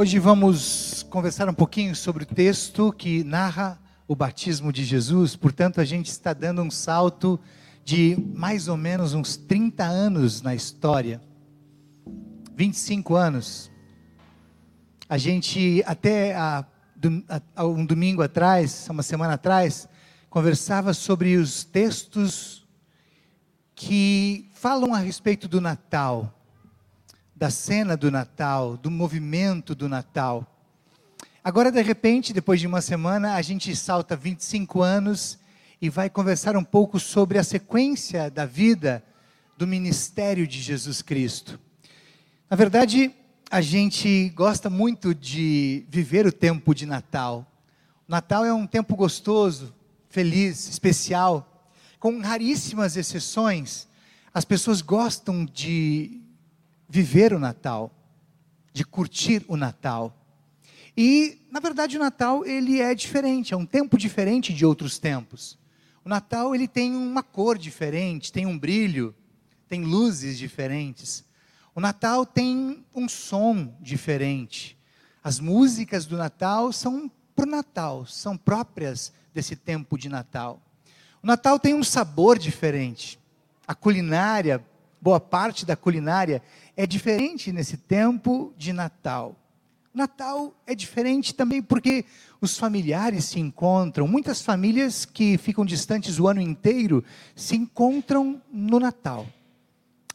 Hoje vamos conversar um pouquinho sobre o texto que narra o batismo de Jesus. Portanto, a gente está dando um salto de mais ou menos uns 30 anos na história. 25 anos. A gente, até a, a, um domingo atrás, uma semana atrás, conversava sobre os textos que falam a respeito do Natal da cena do Natal, do movimento do Natal. Agora, de repente, depois de uma semana, a gente salta 25 anos e vai conversar um pouco sobre a sequência da vida do ministério de Jesus Cristo. Na verdade, a gente gosta muito de viver o tempo de Natal. O Natal é um tempo gostoso, feliz, especial, com raríssimas exceções. As pessoas gostam de viver o Natal, de curtir o Natal. E, na verdade, o Natal ele é diferente, é um tempo diferente de outros tempos. O Natal ele tem uma cor diferente, tem um brilho, tem luzes diferentes. O Natal tem um som diferente. As músicas do Natal são para o Natal, são próprias desse tempo de Natal. O Natal tem um sabor diferente. A culinária, boa parte da culinária é diferente nesse tempo de Natal. Natal é diferente também porque os familiares se encontram. Muitas famílias que ficam distantes o ano inteiro se encontram no Natal.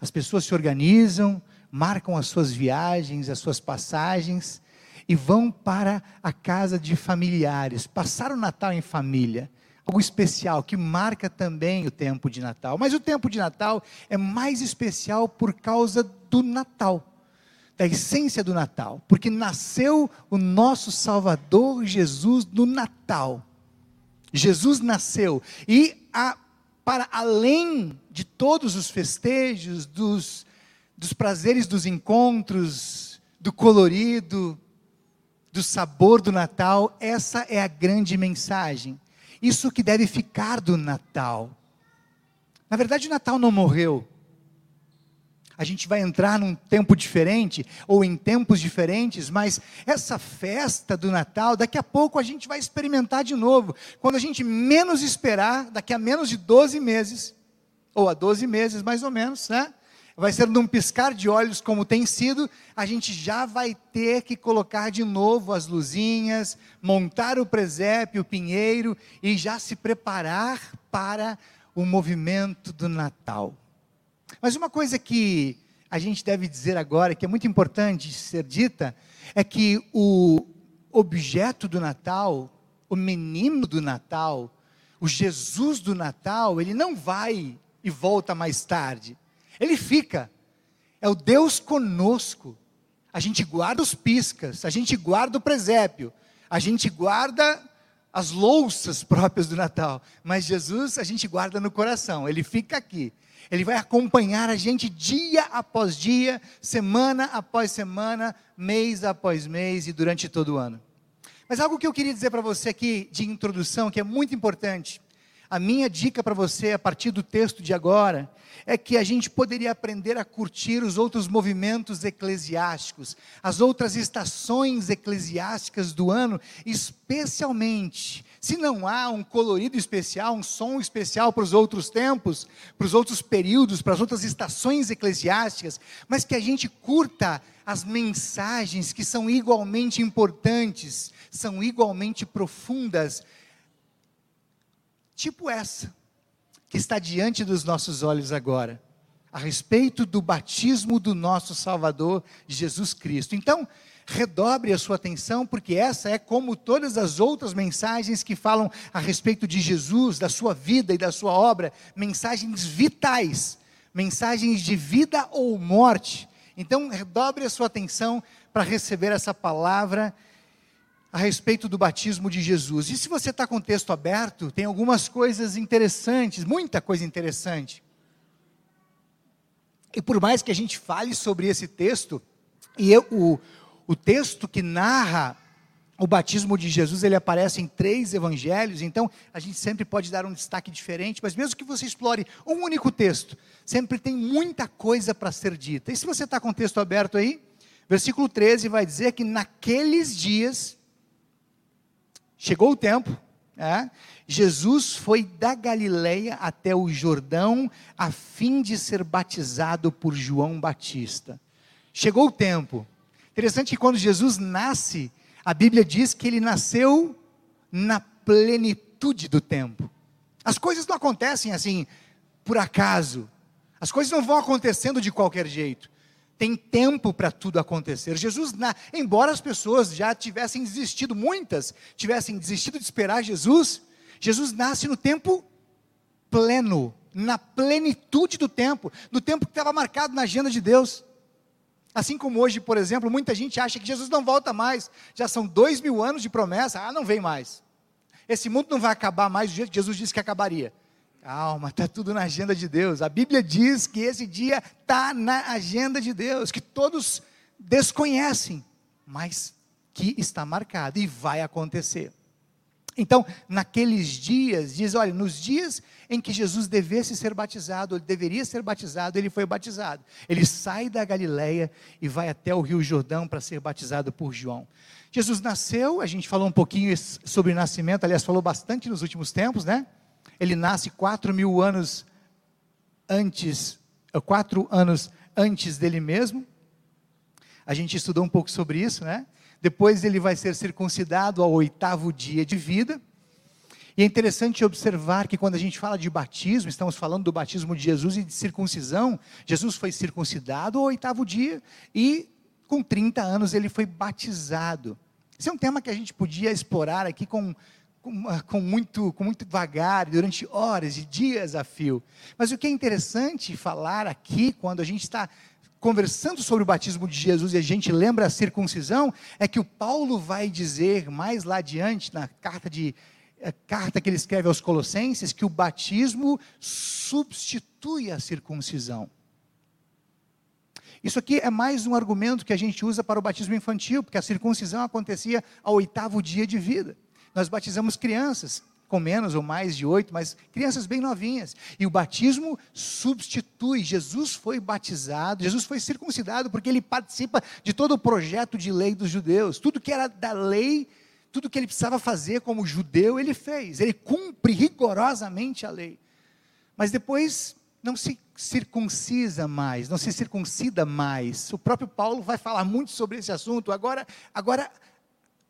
As pessoas se organizam, marcam as suas viagens, as suas passagens e vão para a casa de familiares, passar o Natal em família algo especial que marca também o tempo de Natal. Mas o tempo de Natal é mais especial por causa do Natal, da essência do Natal, porque nasceu o nosso Salvador Jesus no Natal. Jesus nasceu e a, para além de todos os festejos, dos, dos prazeres dos encontros, do colorido, do sabor do Natal, essa é a grande mensagem isso que deve ficar do Natal. Na verdade, o Natal não morreu. A gente vai entrar num tempo diferente, ou em tempos diferentes, mas essa festa do Natal, daqui a pouco a gente vai experimentar de novo. Quando a gente menos esperar, daqui a menos de 12 meses, ou a 12 meses mais ou menos, né? Vai ser num piscar de olhos, como tem sido, a gente já vai ter que colocar de novo as luzinhas, montar o presépio, o pinheiro e já se preparar para o movimento do Natal. Mas uma coisa que a gente deve dizer agora, que é muito importante ser dita, é que o objeto do Natal, o menino do Natal, o Jesus do Natal, ele não vai e volta mais tarde. Ele fica. É o Deus conosco. A gente guarda os piscas, a gente guarda o presépio, a gente guarda as louças próprias do Natal, mas Jesus a gente guarda no coração, ele fica aqui. Ele vai acompanhar a gente dia após dia, semana após semana, mês após mês e durante todo o ano. Mas algo que eu queria dizer para você aqui de introdução, que é muito importante, a minha dica para você, a partir do texto de agora, é que a gente poderia aprender a curtir os outros movimentos eclesiásticos, as outras estações eclesiásticas do ano, especialmente se não há um colorido especial, um som especial para os outros tempos, para os outros períodos, para as outras estações eclesiásticas, mas que a gente curta as mensagens que são igualmente importantes, são igualmente profundas tipo essa, que está diante dos nossos olhos agora, a respeito do batismo do nosso Salvador Jesus Cristo. Então, redobre a sua atenção, porque essa é como todas as outras mensagens que falam a respeito de Jesus, da sua vida e da sua obra, mensagens vitais, mensagens de vida ou morte. Então, redobre a sua atenção para receber essa palavra a respeito do batismo de Jesus. E se você está com o texto aberto, tem algumas coisas interessantes, muita coisa interessante. E por mais que a gente fale sobre esse texto, e eu, o, o texto que narra o batismo de Jesus, ele aparece em três evangelhos, então a gente sempre pode dar um destaque diferente, mas mesmo que você explore um único texto, sempre tem muita coisa para ser dita. E se você está com o texto aberto aí, Versículo 13 vai dizer que naqueles dias, chegou o tempo, é, Jesus foi da Galileia até o Jordão a fim de ser batizado por João Batista. Chegou o tempo. Interessante que quando Jesus nasce, a Bíblia diz que ele nasceu na plenitude do tempo. As coisas não acontecem assim por acaso. As coisas não vão acontecendo de qualquer jeito. Tem tempo para tudo acontecer. Jesus, na, embora as pessoas já tivessem desistido, muitas tivessem desistido de esperar Jesus, Jesus nasce no tempo pleno, na plenitude do tempo, no tempo que estava marcado na agenda de Deus. Assim como hoje, por exemplo, muita gente acha que Jesus não volta mais. Já são dois mil anos de promessa, ah, não vem mais. Esse mundo não vai acabar mais do jeito que Jesus disse que acabaria. Calma, está tudo na agenda de Deus. A Bíblia diz que esse dia está na agenda de Deus, que todos desconhecem, mas que está marcado e vai acontecer. Então, naqueles dias, diz: olha, nos dias em que Jesus devesse ser batizado, ele deveria ser batizado, ele foi batizado. Ele sai da Galileia e vai até o Rio Jordão para ser batizado por João. Jesus nasceu, a gente falou um pouquinho sobre o nascimento, aliás, falou bastante nos últimos tempos, né? Ele nasce quatro mil anos antes, eh, quatro anos antes dele mesmo. A gente estudou um pouco sobre isso, né? Depois ele vai ser circuncidado ao oitavo dia de vida. E é interessante observar que quando a gente fala de batismo, estamos falando do batismo de Jesus e de circuncisão. Jesus foi circuncidado ao oitavo dia e com 30 anos ele foi batizado. Esse é um tema que a gente podia explorar aqui com com, muito, com muito vagar, durante horas e dias a fio. Mas o que é interessante falar aqui, quando a gente está conversando sobre o batismo de Jesus e a gente lembra a circuncisão, é que o Paulo vai dizer mais lá adiante, na carta, de, eh, carta que ele escreve aos Colossenses, que o batismo substitui a circuncisão. Isso aqui é mais um argumento que a gente usa para o batismo infantil, porque a circuncisão acontecia ao oitavo dia de vida. Nós batizamos crianças, com menos ou mais de oito, mas crianças bem novinhas. E o batismo substitui. Jesus foi batizado, Jesus foi circuncidado, porque ele participa de todo o projeto de lei dos judeus. Tudo que era da lei, tudo que ele precisava fazer como judeu, ele fez. Ele cumpre rigorosamente a lei. Mas depois não se circuncisa mais, não se circuncida mais. O próprio Paulo vai falar muito sobre esse assunto. Agora, agora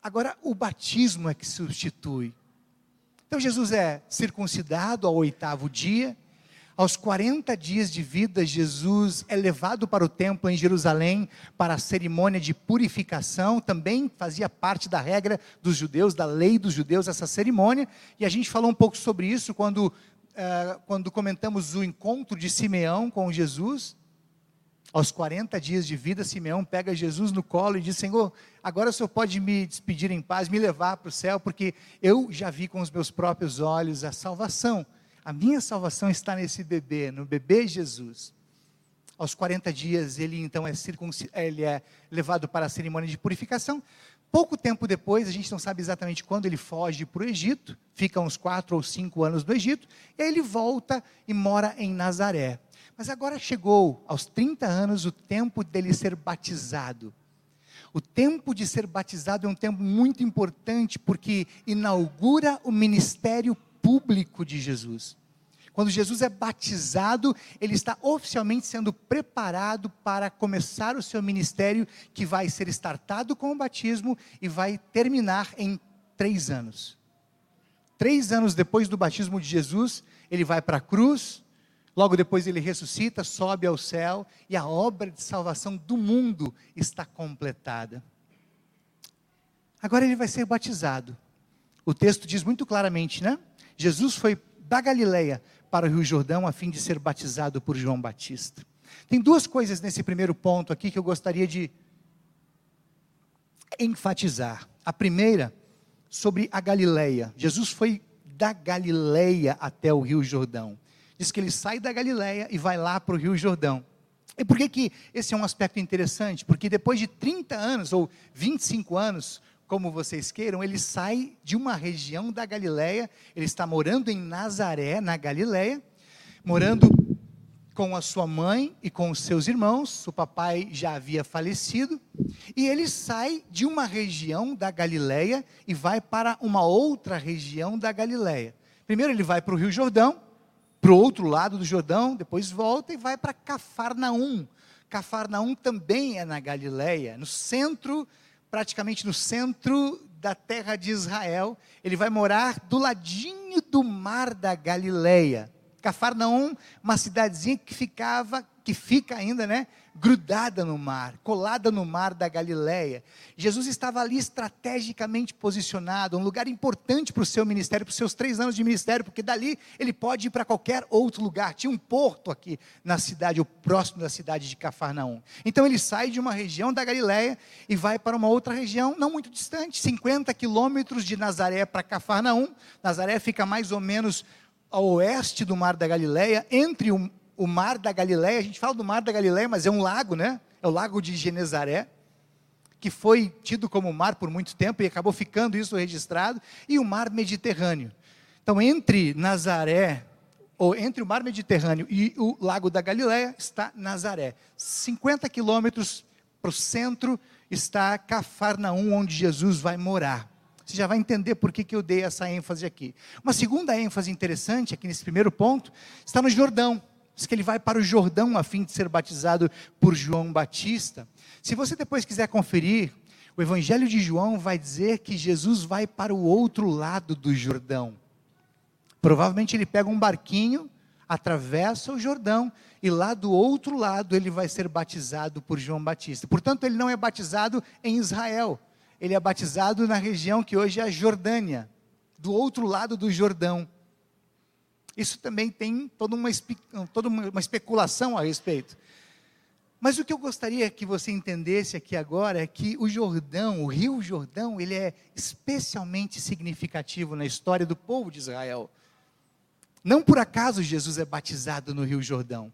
Agora, o batismo é que substitui. Então, Jesus é circuncidado ao oitavo dia. Aos 40 dias de vida, Jesus é levado para o templo em Jerusalém para a cerimônia de purificação. Também fazia parte da regra dos judeus, da lei dos judeus, essa cerimônia. E a gente falou um pouco sobre isso quando, uh, quando comentamos o encontro de Simeão com Jesus. Aos 40 dias de vida, Simeão pega Jesus no colo e diz: Senhor, agora o Senhor pode me despedir em paz, me levar para o céu, porque eu já vi com os meus próprios olhos a salvação. A minha salvação está nesse bebê, no bebê Jesus. Aos 40 dias, ele então é, ele é levado para a cerimônia de purificação. Pouco tempo depois, a gente não sabe exatamente quando ele foge para o Egito, fica uns quatro ou cinco anos no Egito, e aí ele volta e mora em Nazaré. Mas agora chegou aos 30 anos o tempo dele ser batizado. O tempo de ser batizado é um tempo muito importante porque inaugura o ministério público de Jesus. Quando Jesus é batizado, ele está oficialmente sendo preparado para começar o seu ministério, que vai ser startado com o batismo e vai terminar em três anos. Três anos depois do batismo de Jesus, ele vai para a cruz, Logo depois ele ressuscita, sobe ao céu e a obra de salvação do mundo está completada. Agora ele vai ser batizado. O texto diz muito claramente, né? Jesus foi da Galileia para o Rio Jordão a fim de ser batizado por João Batista. Tem duas coisas nesse primeiro ponto aqui que eu gostaria de enfatizar. A primeira, sobre a Galileia. Jesus foi da Galileia até o Rio Jordão diz que ele sai da Galiléia e vai lá para o Rio Jordão. E por que, que esse é um aspecto interessante? Porque depois de 30 anos, ou 25 anos, como vocês queiram, ele sai de uma região da Galiléia, ele está morando em Nazaré, na Galiléia, morando com a sua mãe e com os seus irmãos, o papai já havia falecido, e ele sai de uma região da Galileia e vai para uma outra região da Galileia. Primeiro ele vai para o Rio Jordão, para o outro lado do Jordão, depois volta e vai para Cafarnaum. Cafarnaum também é na Galileia, no centro, praticamente no centro da terra de Israel. Ele vai morar do ladinho do mar da Galileia. Cafarnaum, uma cidadezinha que ficava, que fica ainda, né, grudada no mar, colada no mar da Galileia. Jesus estava ali estrategicamente posicionado, um lugar importante para o seu ministério, para os seus três anos de ministério, porque dali ele pode ir para qualquer outro lugar. Tinha um porto aqui na cidade, o próximo da cidade de Cafarnaum. Então ele sai de uma região da Galileia e vai para uma outra região, não muito distante, 50 quilômetros de Nazaré para Cafarnaum. Nazaré fica mais ou menos ao oeste do Mar da Galileia, entre o, o Mar da Galileia, a gente fala do Mar da Galileia, mas é um lago, né? É o lago de Genezaré, que foi tido como mar por muito tempo e acabou ficando isso registrado, e o Mar Mediterrâneo. Então, entre Nazaré, ou entre o Mar Mediterrâneo e o Lago da Galileia, está Nazaré. 50 quilômetros para o centro está Cafarnaum, onde Jesus vai morar. Você já vai entender por que, que eu dei essa ênfase aqui. Uma segunda ênfase interessante aqui nesse primeiro ponto está no Jordão. Diz que ele vai para o Jordão a fim de ser batizado por João Batista. Se você depois quiser conferir, o Evangelho de João vai dizer que Jesus vai para o outro lado do Jordão. Provavelmente ele pega um barquinho, atravessa o Jordão e lá do outro lado ele vai ser batizado por João Batista. Portanto, ele não é batizado em Israel, ele é batizado na região que hoje é a Jordânia, do outro lado do Jordão. Isso também tem toda uma, toda uma especulação a respeito. Mas o que eu gostaria que você entendesse aqui agora é que o Jordão, o Rio Jordão, ele é especialmente significativo na história do povo de Israel. Não por acaso Jesus é batizado no Rio Jordão.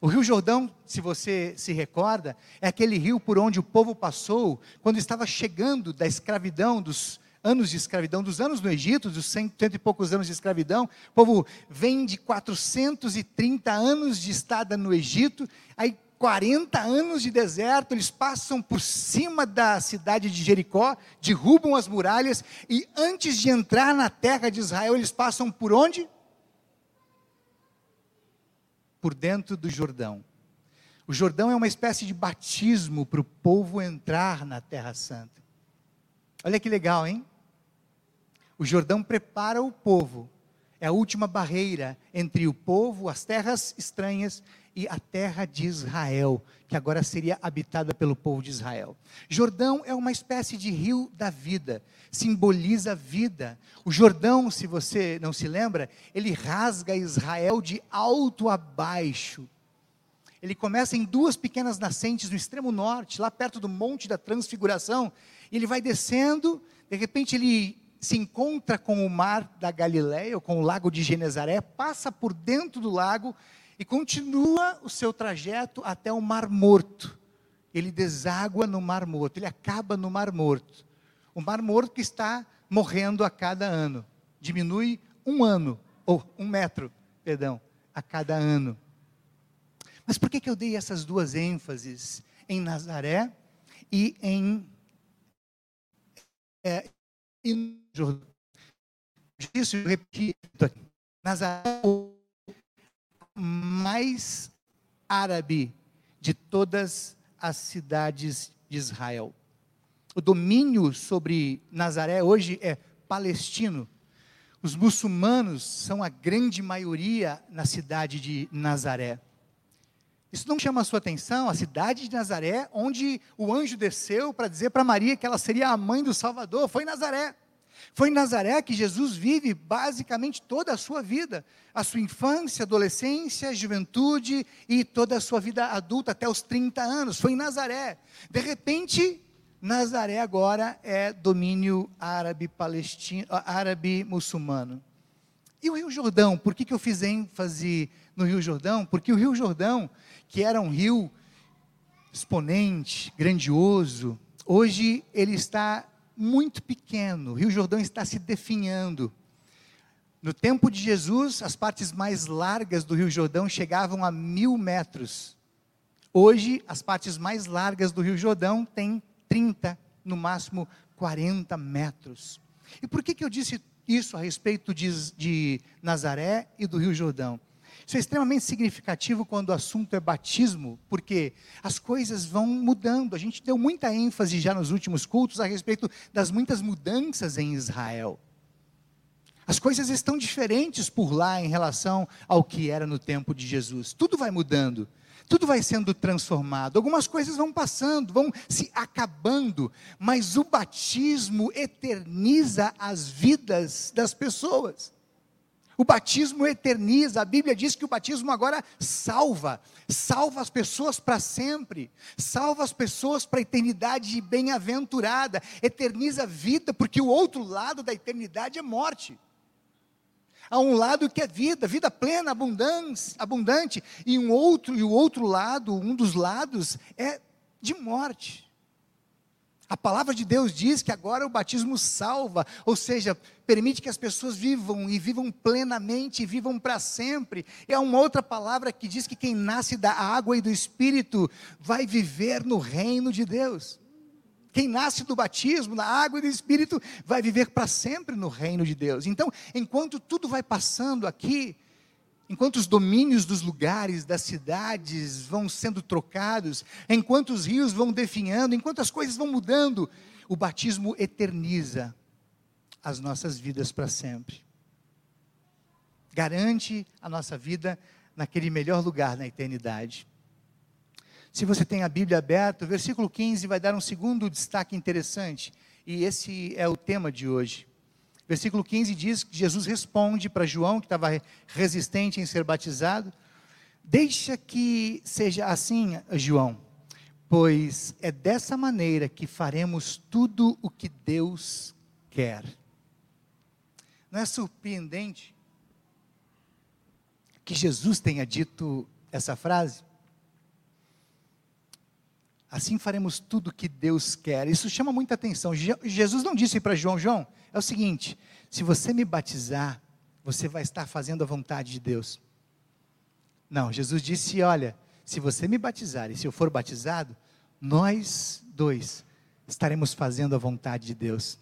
O Rio Jordão, se você se recorda, é aquele rio por onde o povo passou quando estava chegando da escravidão, dos anos de escravidão, dos anos no Egito, dos cento, e poucos anos de escravidão. O povo vem de 430 anos de estada no Egito, aí 40 anos de deserto, eles passam por cima da cidade de Jericó, derrubam as muralhas e antes de entrar na terra de Israel, eles passam por onde? por dentro do Jordão. O Jordão é uma espécie de batismo para o povo entrar na Terra Santa. Olha que legal, hein? O Jordão prepara o povo. É a última barreira entre o povo, as terras estranhas e a terra de Israel, que agora seria habitada pelo povo de Israel. Jordão é uma espécie de rio da vida, simboliza a vida. O Jordão, se você não se lembra, ele rasga Israel de alto a baixo. Ele começa em duas pequenas nascentes no extremo norte, lá perto do Monte da Transfiguração, e ele vai descendo, de repente ele se encontra com o mar da Galileia, ou com o lago de Genezaré, passa por dentro do lago e continua o seu trajeto até o Mar Morto. Ele deságua no Mar Morto, ele acaba no Mar Morto. O Mar Morto que está morrendo a cada ano. Diminui um ano, ou um metro, perdão, a cada ano. Mas por que, que eu dei essas duas ênfases em Nazaré e em. É, em Isso eu repito aqui. Nazaré mais árabe de todas as cidades de Israel. O domínio sobre Nazaré hoje é palestino. Os muçulmanos são a grande maioria na cidade de Nazaré. Isso não chama a sua atenção? A cidade de Nazaré, onde o anjo desceu para dizer para Maria que ela seria a mãe do Salvador, foi Nazaré. Foi em Nazaré que Jesus vive basicamente toda a sua vida, a sua infância, adolescência, juventude e toda a sua vida adulta até os 30 anos. Foi em Nazaré. De repente, Nazaré agora é domínio árabe palestino, árabe muçulmano. E o Rio Jordão, por que, que eu fiz ênfase no Rio Jordão? Porque o Rio Jordão, que era um rio exponente, grandioso, hoje ele está muito pequeno. O Rio Jordão está se definhando. No tempo de Jesus, as partes mais largas do Rio Jordão chegavam a mil metros. Hoje, as partes mais largas do Rio Jordão têm 30, no máximo 40 metros. E por que, que eu disse isso a respeito de, de Nazaré e do Rio Jordão? Isso é extremamente significativo quando o assunto é batismo, porque as coisas vão mudando. A gente deu muita ênfase já nos últimos cultos a respeito das muitas mudanças em Israel. As coisas estão diferentes por lá em relação ao que era no tempo de Jesus. Tudo vai mudando, tudo vai sendo transformado. Algumas coisas vão passando, vão se acabando, mas o batismo eterniza as vidas das pessoas. O batismo eterniza. A Bíblia diz que o batismo agora salva, salva as pessoas para sempre, salva as pessoas para a eternidade bem-aventurada, eterniza a vida, porque o outro lado da eternidade é morte. Há um lado que é vida, vida plena, abundante, e um outro e o outro lado, um dos lados é de morte. A palavra de Deus diz que agora o batismo salva, ou seja, permite que as pessoas vivam e vivam plenamente, e vivam para sempre. É uma outra palavra que diz que quem nasce da água e do espírito vai viver no reino de Deus. Quem nasce do batismo, na água e do Espírito, vai viver para sempre no reino de Deus. Então, enquanto tudo vai passando aqui, enquanto os domínios dos lugares, das cidades vão sendo trocados, enquanto os rios vão definhando, enquanto as coisas vão mudando, o batismo eterniza as nossas vidas para sempre. Garante a nossa vida naquele melhor lugar na eternidade. Se você tem a Bíblia aberta, o versículo 15 vai dar um segundo destaque interessante, e esse é o tema de hoje. Versículo 15 diz que Jesus responde para João, que estava resistente em ser batizado: Deixa que seja assim, João, pois é dessa maneira que faremos tudo o que Deus quer. Não é surpreendente que Jesus tenha dito essa frase? Assim faremos tudo que Deus quer. Isso chama muita atenção. Jesus não disse para João: João, é o seguinte: se você me batizar, você vai estar fazendo a vontade de Deus. Não, Jesus disse: olha, se você me batizar e se eu for batizado, nós dois estaremos fazendo a vontade de Deus.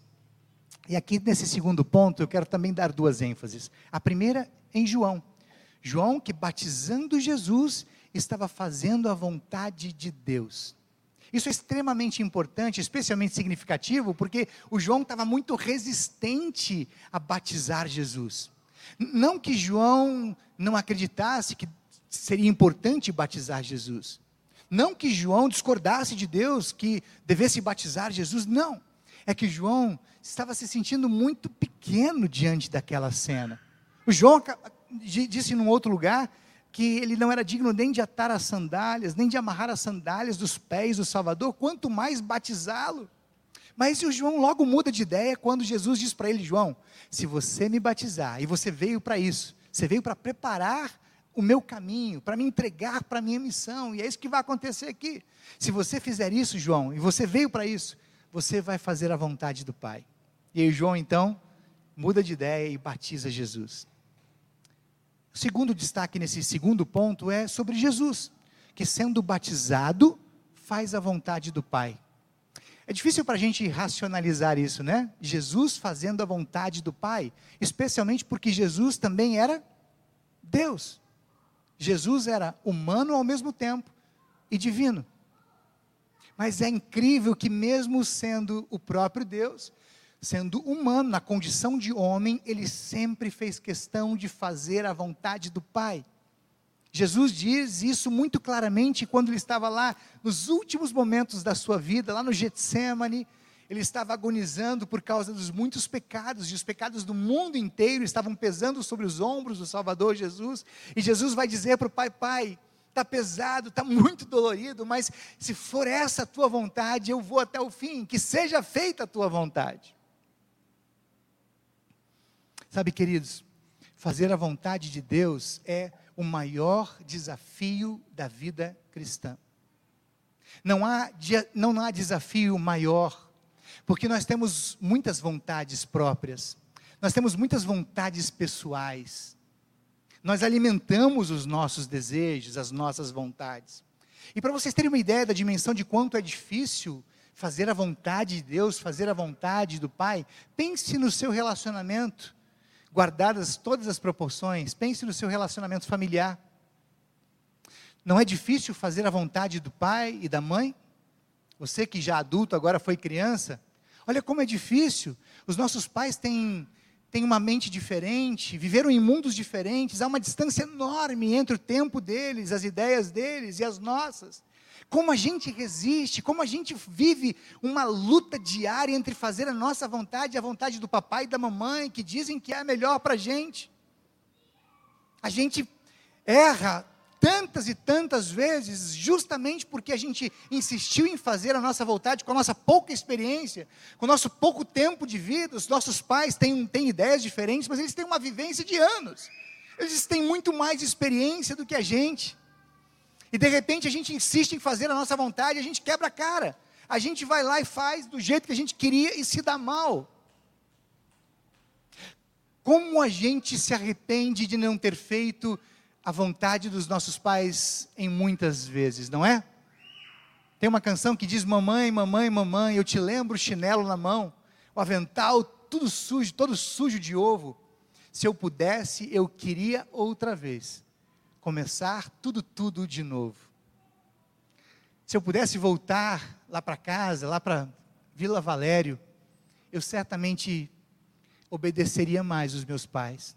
E aqui nesse segundo ponto eu quero também dar duas ênfases. A primeira em João. João que batizando Jesus estava fazendo a vontade de Deus. Isso é extremamente importante, especialmente significativo, porque o João estava muito resistente a batizar Jesus. Não que João não acreditasse que seria importante batizar Jesus. Não que João discordasse de Deus que devesse batizar Jesus, não. É que João estava se sentindo muito pequeno diante daquela cena. O João disse num outro lugar que ele não era digno nem de atar as sandálias, nem de amarrar as sandálias dos pés do Salvador, quanto mais batizá-lo. Mas o João logo muda de ideia quando Jesus diz para ele: João, se você me batizar, e você veio para isso, você veio para preparar o meu caminho, para me entregar para a minha missão, e é isso que vai acontecer aqui. Se você fizer isso, João, e você veio para isso, você vai fazer a vontade do Pai. E aí, João, então, muda de ideia e batiza Jesus. O segundo destaque nesse segundo ponto é sobre Jesus, que sendo batizado, faz a vontade do Pai. É difícil para a gente racionalizar isso, né? Jesus fazendo a vontade do Pai, especialmente porque Jesus também era Deus. Jesus era humano ao mesmo tempo e divino. Mas é incrível que, mesmo sendo o próprio Deus, sendo humano, na condição de homem, ele sempre fez questão de fazer a vontade do Pai. Jesus diz isso muito claramente quando ele estava lá nos últimos momentos da sua vida, lá no Getsemane, ele estava agonizando por causa dos muitos pecados, e os pecados do mundo inteiro estavam pesando sobre os ombros do Salvador Jesus, e Jesus vai dizer para o Pai: Pai, está pesado, está muito dolorido, mas se for essa a tua vontade, eu vou até o fim, que seja feita a tua vontade. Sabe, queridos, fazer a vontade de Deus é o maior desafio da vida cristã. Não há, não há desafio maior, porque nós temos muitas vontades próprias. Nós temos muitas vontades pessoais. Nós alimentamos os nossos desejos, as nossas vontades. E para vocês terem uma ideia da dimensão de quanto é difícil fazer a vontade de Deus, fazer a vontade do Pai, pense no seu relacionamento, guardadas todas as proporções, pense no seu relacionamento familiar. Não é difícil fazer a vontade do pai e da mãe? Você que já adulto agora foi criança, olha como é difícil. Os nossos pais têm têm uma mente diferente, viveram em mundos diferentes, há uma distância enorme entre o tempo deles, as ideias deles e as nossas. Como a gente resiste, como a gente vive uma luta diária entre fazer a nossa vontade e a vontade do papai e da mamãe, que dizem que é a melhor para a gente. A gente erra tantas e tantas vezes, justamente porque a gente insistiu em fazer a nossa vontade com a nossa pouca experiência, com o nosso pouco tempo de vida. Os nossos pais têm, têm ideias diferentes, mas eles têm uma vivência de anos. Eles têm muito mais experiência do que a gente. E de repente a gente insiste em fazer a nossa vontade, a gente quebra a cara. A gente vai lá e faz do jeito que a gente queria e se dá mal. Como a gente se arrepende de não ter feito a vontade dos nossos pais em muitas vezes, não é? Tem uma canção que diz: Mamãe, mamãe, mamãe, eu te lembro o chinelo na mão, o avental tudo sujo, todo sujo de ovo. Se eu pudesse, eu queria outra vez começar tudo, tudo de novo. Se eu pudesse voltar lá para casa, lá para Vila Valério, eu certamente obedeceria mais os meus pais.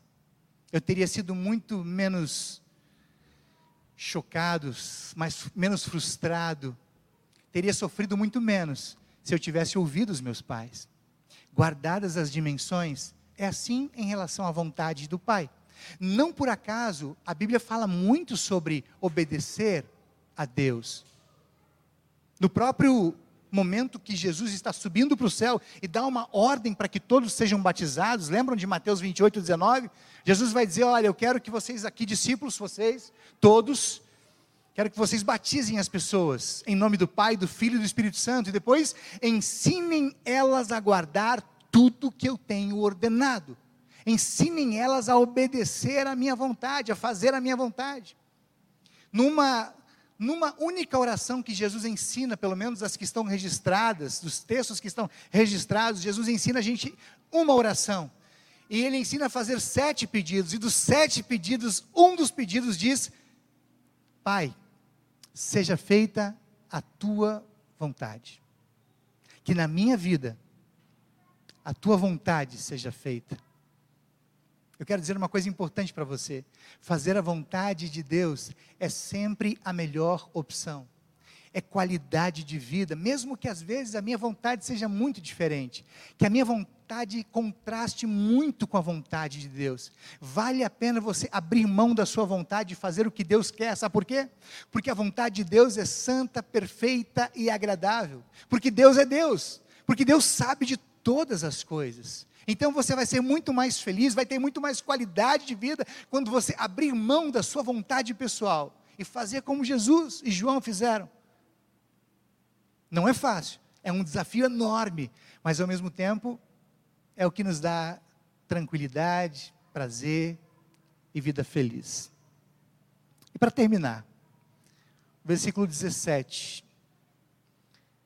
Eu teria sido muito menos chocado, mais, menos frustrado, teria sofrido muito menos se eu tivesse ouvido os meus pais. Guardadas as dimensões, é assim em relação à vontade do Pai. Não por acaso a Bíblia fala muito sobre obedecer a Deus. No próprio momento que Jesus está subindo para o céu e dá uma ordem para que todos sejam batizados, lembram de Mateus 28, 19? Jesus vai dizer: Olha, eu quero que vocês aqui, discípulos, vocês, todos, quero que vocês batizem as pessoas em nome do Pai, do Filho e do Espírito Santo, e depois ensinem elas a guardar tudo que eu tenho ordenado. Ensinem elas a obedecer à minha vontade, a fazer a minha vontade. Numa numa única oração que Jesus ensina, pelo menos as que estão registradas, dos textos que estão registrados, Jesus ensina a gente uma oração. E ele ensina a fazer sete pedidos, e dos sete pedidos, um dos pedidos diz: Pai, seja feita a tua vontade. Que na minha vida, a tua vontade seja feita eu quero dizer uma coisa importante para você: fazer a vontade de Deus é sempre a melhor opção. É qualidade de vida, mesmo que às vezes a minha vontade seja muito diferente, que a minha vontade contraste muito com a vontade de Deus. Vale a pena você abrir mão da sua vontade e fazer o que Deus quer, sabe por quê? Porque a vontade de Deus é santa, perfeita e agradável. Porque Deus é Deus. Porque Deus sabe de todas as coisas. Então você vai ser muito mais feliz, vai ter muito mais qualidade de vida quando você abrir mão da sua vontade pessoal e fazer como Jesus e João fizeram. Não é fácil, é um desafio enorme, mas ao mesmo tempo é o que nos dá tranquilidade, prazer e vida feliz. E para terminar, versículo 17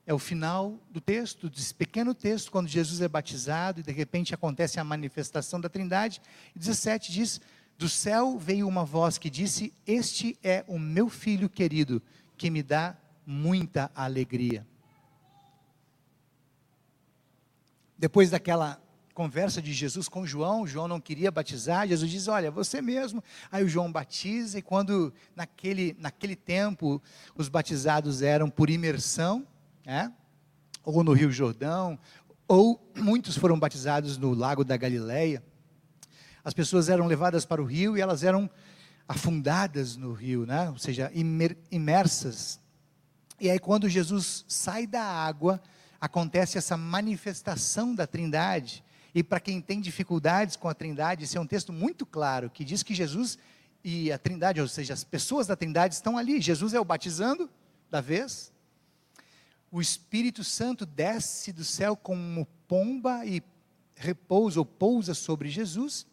é o final do texto, desse pequeno texto, quando Jesus é batizado e de repente acontece a manifestação da Trindade. 17 diz: Do céu veio uma voz que disse: Este é o meu filho querido, que me dá muita alegria. Depois daquela conversa de Jesus com João, João não queria batizar, Jesus diz: Olha, você mesmo. Aí o João batiza, e quando naquele, naquele tempo os batizados eram por imersão, é? ou no Rio Jordão, ou muitos foram batizados no Lago da Galileia. As pessoas eram levadas para o rio e elas eram afundadas no rio, né? ou seja, imersas. E aí, quando Jesus sai da água, acontece essa manifestação da Trindade. E para quem tem dificuldades com a Trindade, esse é um texto muito claro que diz que Jesus e a Trindade, ou seja, as pessoas da Trindade estão ali. Jesus é o batizando da vez, o Espírito Santo desce do céu como pomba e repousa ou pousa sobre Jesus,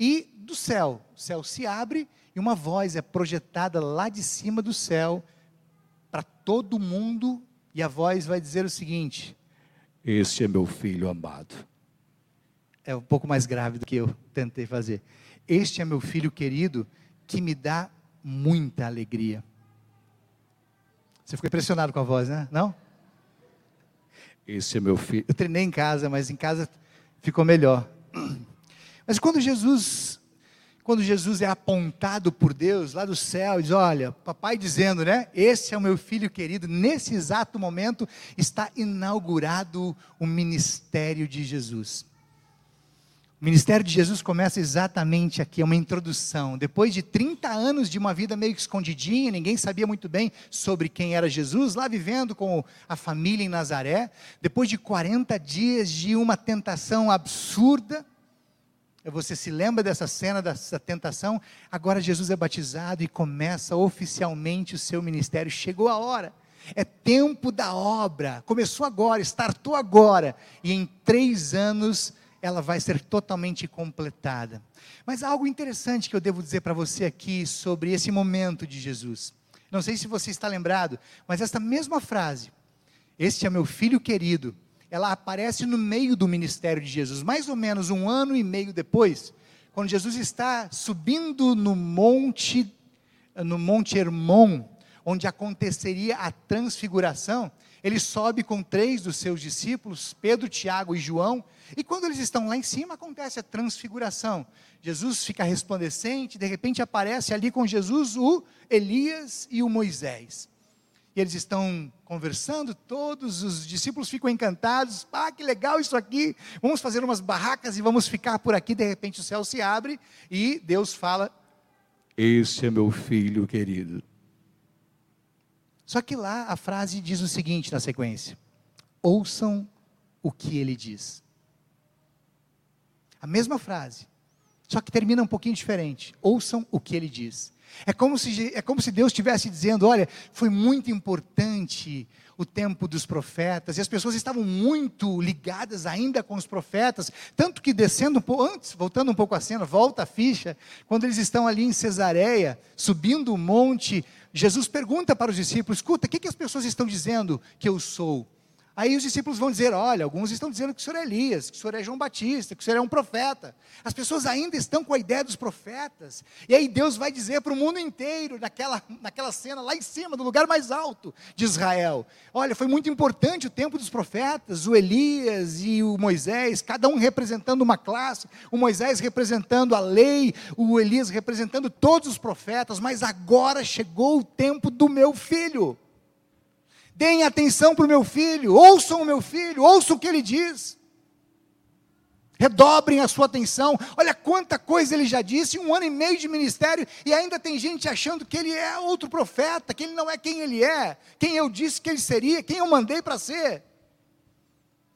e do céu, o céu se abre e uma voz é projetada lá de cima do céu para todo mundo, e a voz vai dizer o seguinte: Este é meu filho amado. É um pouco mais grave do que eu tentei fazer. Este é meu filho querido que me dá muita alegria. Você ficou impressionado com a voz, né? Não? Esse é meu filho. Eu treinei em casa, mas em casa ficou melhor. Mas quando Jesus, quando Jesus é apontado por Deus lá do céu, diz: Olha, papai dizendo, né? Esse é o meu filho querido. Nesse exato momento está inaugurado o ministério de Jesus. O ministério de Jesus começa exatamente aqui, é uma introdução. Depois de 30 anos de uma vida meio que escondidinha, ninguém sabia muito bem sobre quem era Jesus, lá vivendo com a família em Nazaré. Depois de 40 dias de uma tentação absurda, você se lembra dessa cena, dessa tentação? Agora Jesus é batizado e começa oficialmente o seu ministério. Chegou a hora. É tempo da obra. Começou agora, startou agora. E em três anos ela vai ser totalmente completada. Mas há algo interessante que eu devo dizer para você aqui sobre esse momento de Jesus. Não sei se você está lembrado, mas esta mesma frase, este é meu filho querido, ela aparece no meio do ministério de Jesus, mais ou menos um ano e meio depois, quando Jesus está subindo no monte, no Monte Hermon, onde aconteceria a transfiguração, ele sobe com três dos seus discípulos, Pedro, Tiago e João, e quando eles estão lá em cima, acontece a transfiguração. Jesus fica resplandecente, de repente aparece ali com Jesus o Elias e o Moisés. E eles estão conversando, todos os discípulos ficam encantados. Ah, que legal isso aqui! Vamos fazer umas barracas e vamos ficar por aqui. De repente o céu se abre e Deus fala: Esse é meu filho querido. Só que lá a frase diz o seguinte na sequência: Ouçam o que ele diz. A mesma frase, só que termina um pouquinho diferente. Ouçam o que ele diz. É como se, é como se Deus estivesse dizendo: olha, foi muito importante o tempo dos profetas, e as pessoas estavam muito ligadas ainda com os profetas, tanto que descendo um pouco, antes, voltando um pouco a cena, volta a ficha, quando eles estão ali em Cesareia, subindo o monte, Jesus pergunta para os discípulos: escuta, o que, que as pessoas estão dizendo que eu sou? Aí os discípulos vão dizer: olha, alguns estão dizendo que o senhor é Elias, que o senhor é João Batista, que o senhor é um profeta. As pessoas ainda estão com a ideia dos profetas. E aí Deus vai dizer para o mundo inteiro, naquela, naquela cena lá em cima, do lugar mais alto de Israel: olha, foi muito importante o tempo dos profetas, o Elias e o Moisés, cada um representando uma classe, o Moisés representando a lei, o Elias representando todos os profetas, mas agora chegou o tempo do meu filho. Deem atenção para o meu filho, ouçam o meu filho, ouçam o que ele diz. Redobrem a sua atenção. Olha quanta coisa ele já disse, um ano e meio de ministério, e ainda tem gente achando que ele é outro profeta, que ele não é quem ele é, quem eu disse que ele seria, quem eu mandei para ser.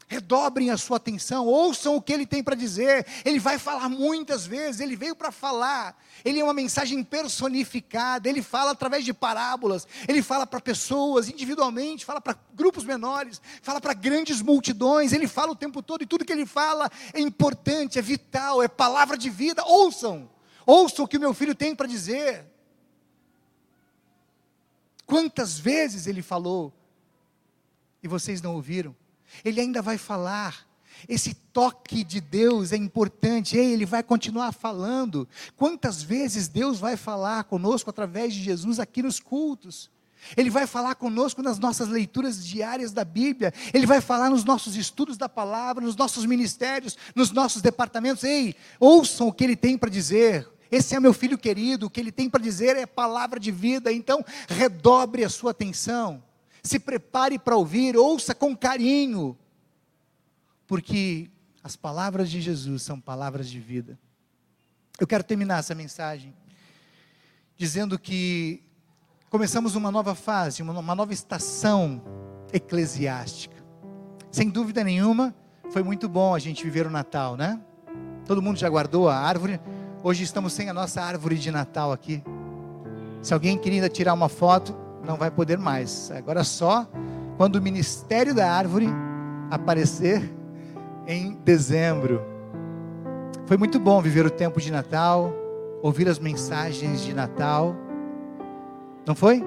Redobrem a sua atenção, ouçam o que ele tem para dizer. Ele vai falar muitas vezes, ele veio para falar. Ele é uma mensagem personificada, ele fala através de parábolas, ele fala para pessoas individualmente, fala para grupos menores, fala para grandes multidões, ele fala o tempo todo e tudo que ele fala é importante, é vital, é palavra de vida. Ouçam, ouçam o que o meu filho tem para dizer. Quantas vezes ele falou e vocês não ouviram? Ele ainda vai falar. Esse toque de Deus é importante, Ei, ele vai continuar falando. Quantas vezes Deus vai falar conosco através de Jesus aqui nos cultos? Ele vai falar conosco nas nossas leituras diárias da Bíblia, ele vai falar nos nossos estudos da palavra, nos nossos ministérios, nos nossos departamentos. Ei, ouçam o que ele tem para dizer. Esse é meu filho querido, o que ele tem para dizer é palavra de vida, então redobre a sua atenção se prepare para ouvir, ouça com carinho, porque as palavras de Jesus são palavras de vida. Eu quero terminar essa mensagem dizendo que começamos uma nova fase, uma, nova estação eclesiástica. Sem dúvida nenhuma, foi muito bom a gente viver o Natal, né? Todo mundo já guardou a árvore. Hoje estamos sem a nossa árvore de Natal aqui. Se alguém queria tirar uma foto, não vai poder mais. Agora só quando o ministério da árvore aparecer, em dezembro. Foi muito bom viver o tempo de Natal, ouvir as mensagens de Natal. Não foi?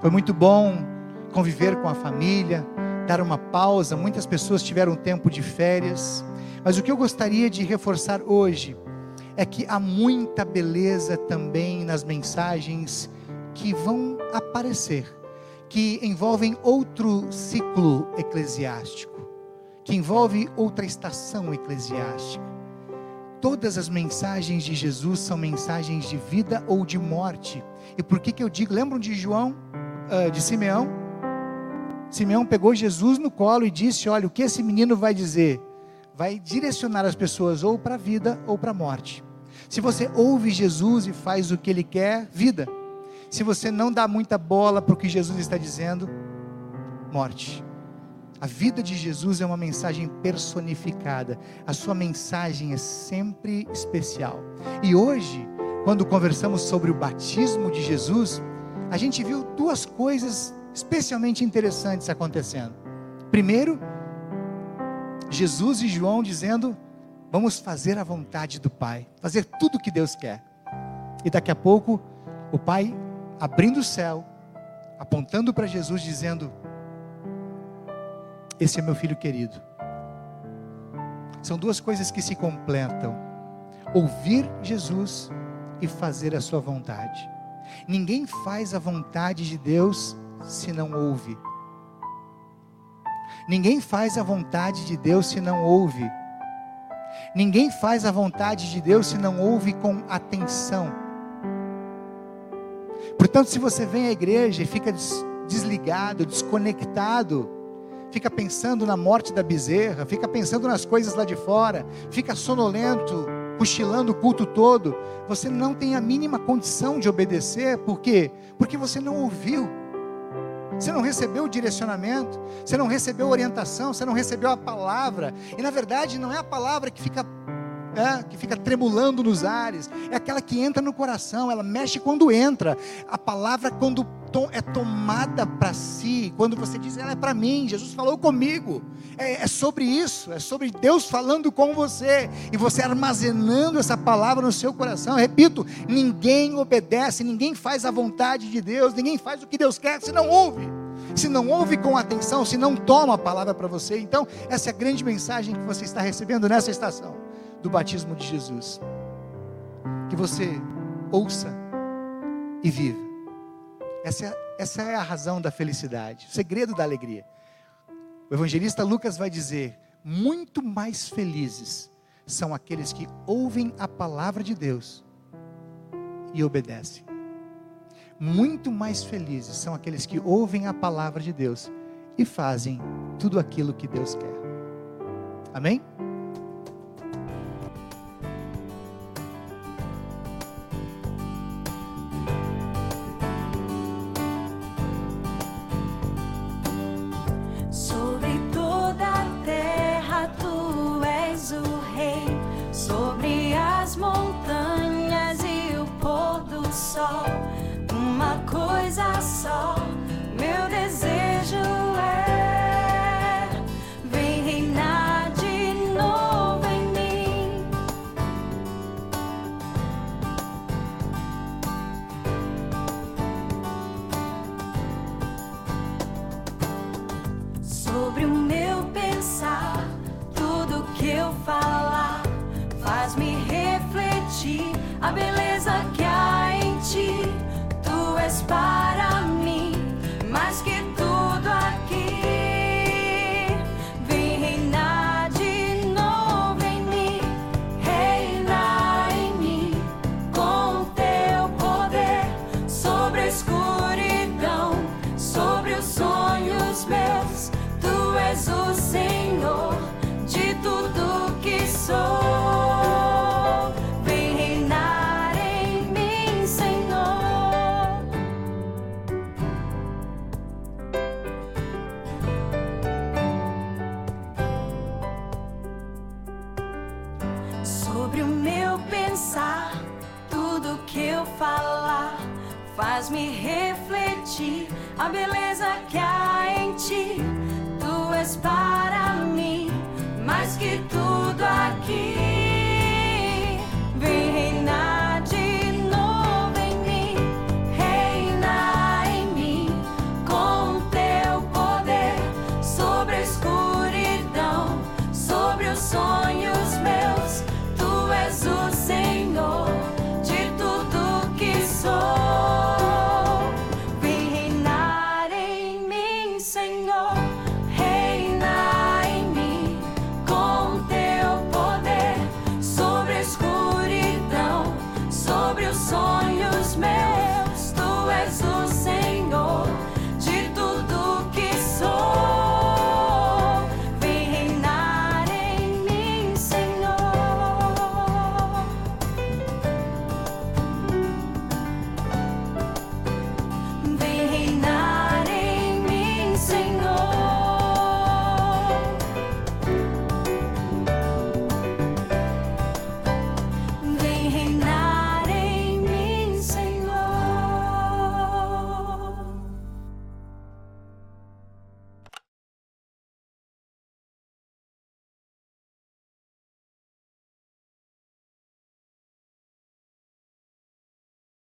Foi muito bom conviver com a família, dar uma pausa. Muitas pessoas tiveram tempo de férias. Mas o que eu gostaria de reforçar hoje é que há muita beleza também nas mensagens que vão aparecer, que envolvem outro ciclo eclesiástico, que envolve outra estação eclesiástica. Todas as mensagens de Jesus são mensagens de vida ou de morte. E por que que eu digo? Lembram de João, de Simeão? Simeão pegou Jesus no colo e disse: Olha, o que esse menino vai dizer? Vai direcionar as pessoas ou para a vida ou para a morte. Se você ouve Jesus e faz o que ele quer, vida. Se você não dá muita bola para o que Jesus está dizendo, morte. A vida de Jesus é uma mensagem personificada. A sua mensagem é sempre especial. E hoje, quando conversamos sobre o batismo de Jesus, a gente viu duas coisas especialmente interessantes acontecendo. Primeiro, Jesus e João dizendo: Vamos fazer a vontade do Pai, fazer tudo o que Deus quer. E daqui a pouco, o Pai abrindo o céu, apontando para Jesus, dizendo: Esse é meu filho querido. São duas coisas que se completam: ouvir Jesus e fazer a sua vontade. Ninguém faz a vontade de Deus se não ouve. Ninguém faz a vontade de Deus se não ouve. Ninguém faz a vontade de Deus se não ouve com atenção. Portanto, se você vem à igreja e fica desligado, desconectado, fica pensando na morte da bezerra, fica pensando nas coisas lá de fora, fica sonolento, cochilando o culto todo, você não tem a mínima condição de obedecer, por quê? Porque você não ouviu. Você não recebeu o direcionamento, você não recebeu orientação, você não recebeu a palavra. E na verdade não é a palavra que fica é, que fica tremulando nos ares, é aquela que entra no coração, ela mexe quando entra. A palavra, quando é tomada para si, quando você diz, ela é para mim, Jesus falou comigo. É, é, sobre isso, é sobre Deus falando com você, e você armazenando essa palavra no seu coração. Repito, ninguém obedece, ninguém faz a vontade de Deus, ninguém faz o que Deus quer, se não ouve. Se não ouve com atenção, se não toma a palavra para você, então essa é a grande mensagem que você está recebendo nessa estação do batismo de Jesus. Que você ouça e viva. Essa é, essa é a razão da felicidade, o segredo da alegria. O evangelista Lucas vai dizer: muito mais felizes são aqueles que ouvem a palavra de Deus e obedecem. Muito mais felizes são aqueles que ouvem a palavra de Deus e fazem tudo aquilo que Deus quer. Amém?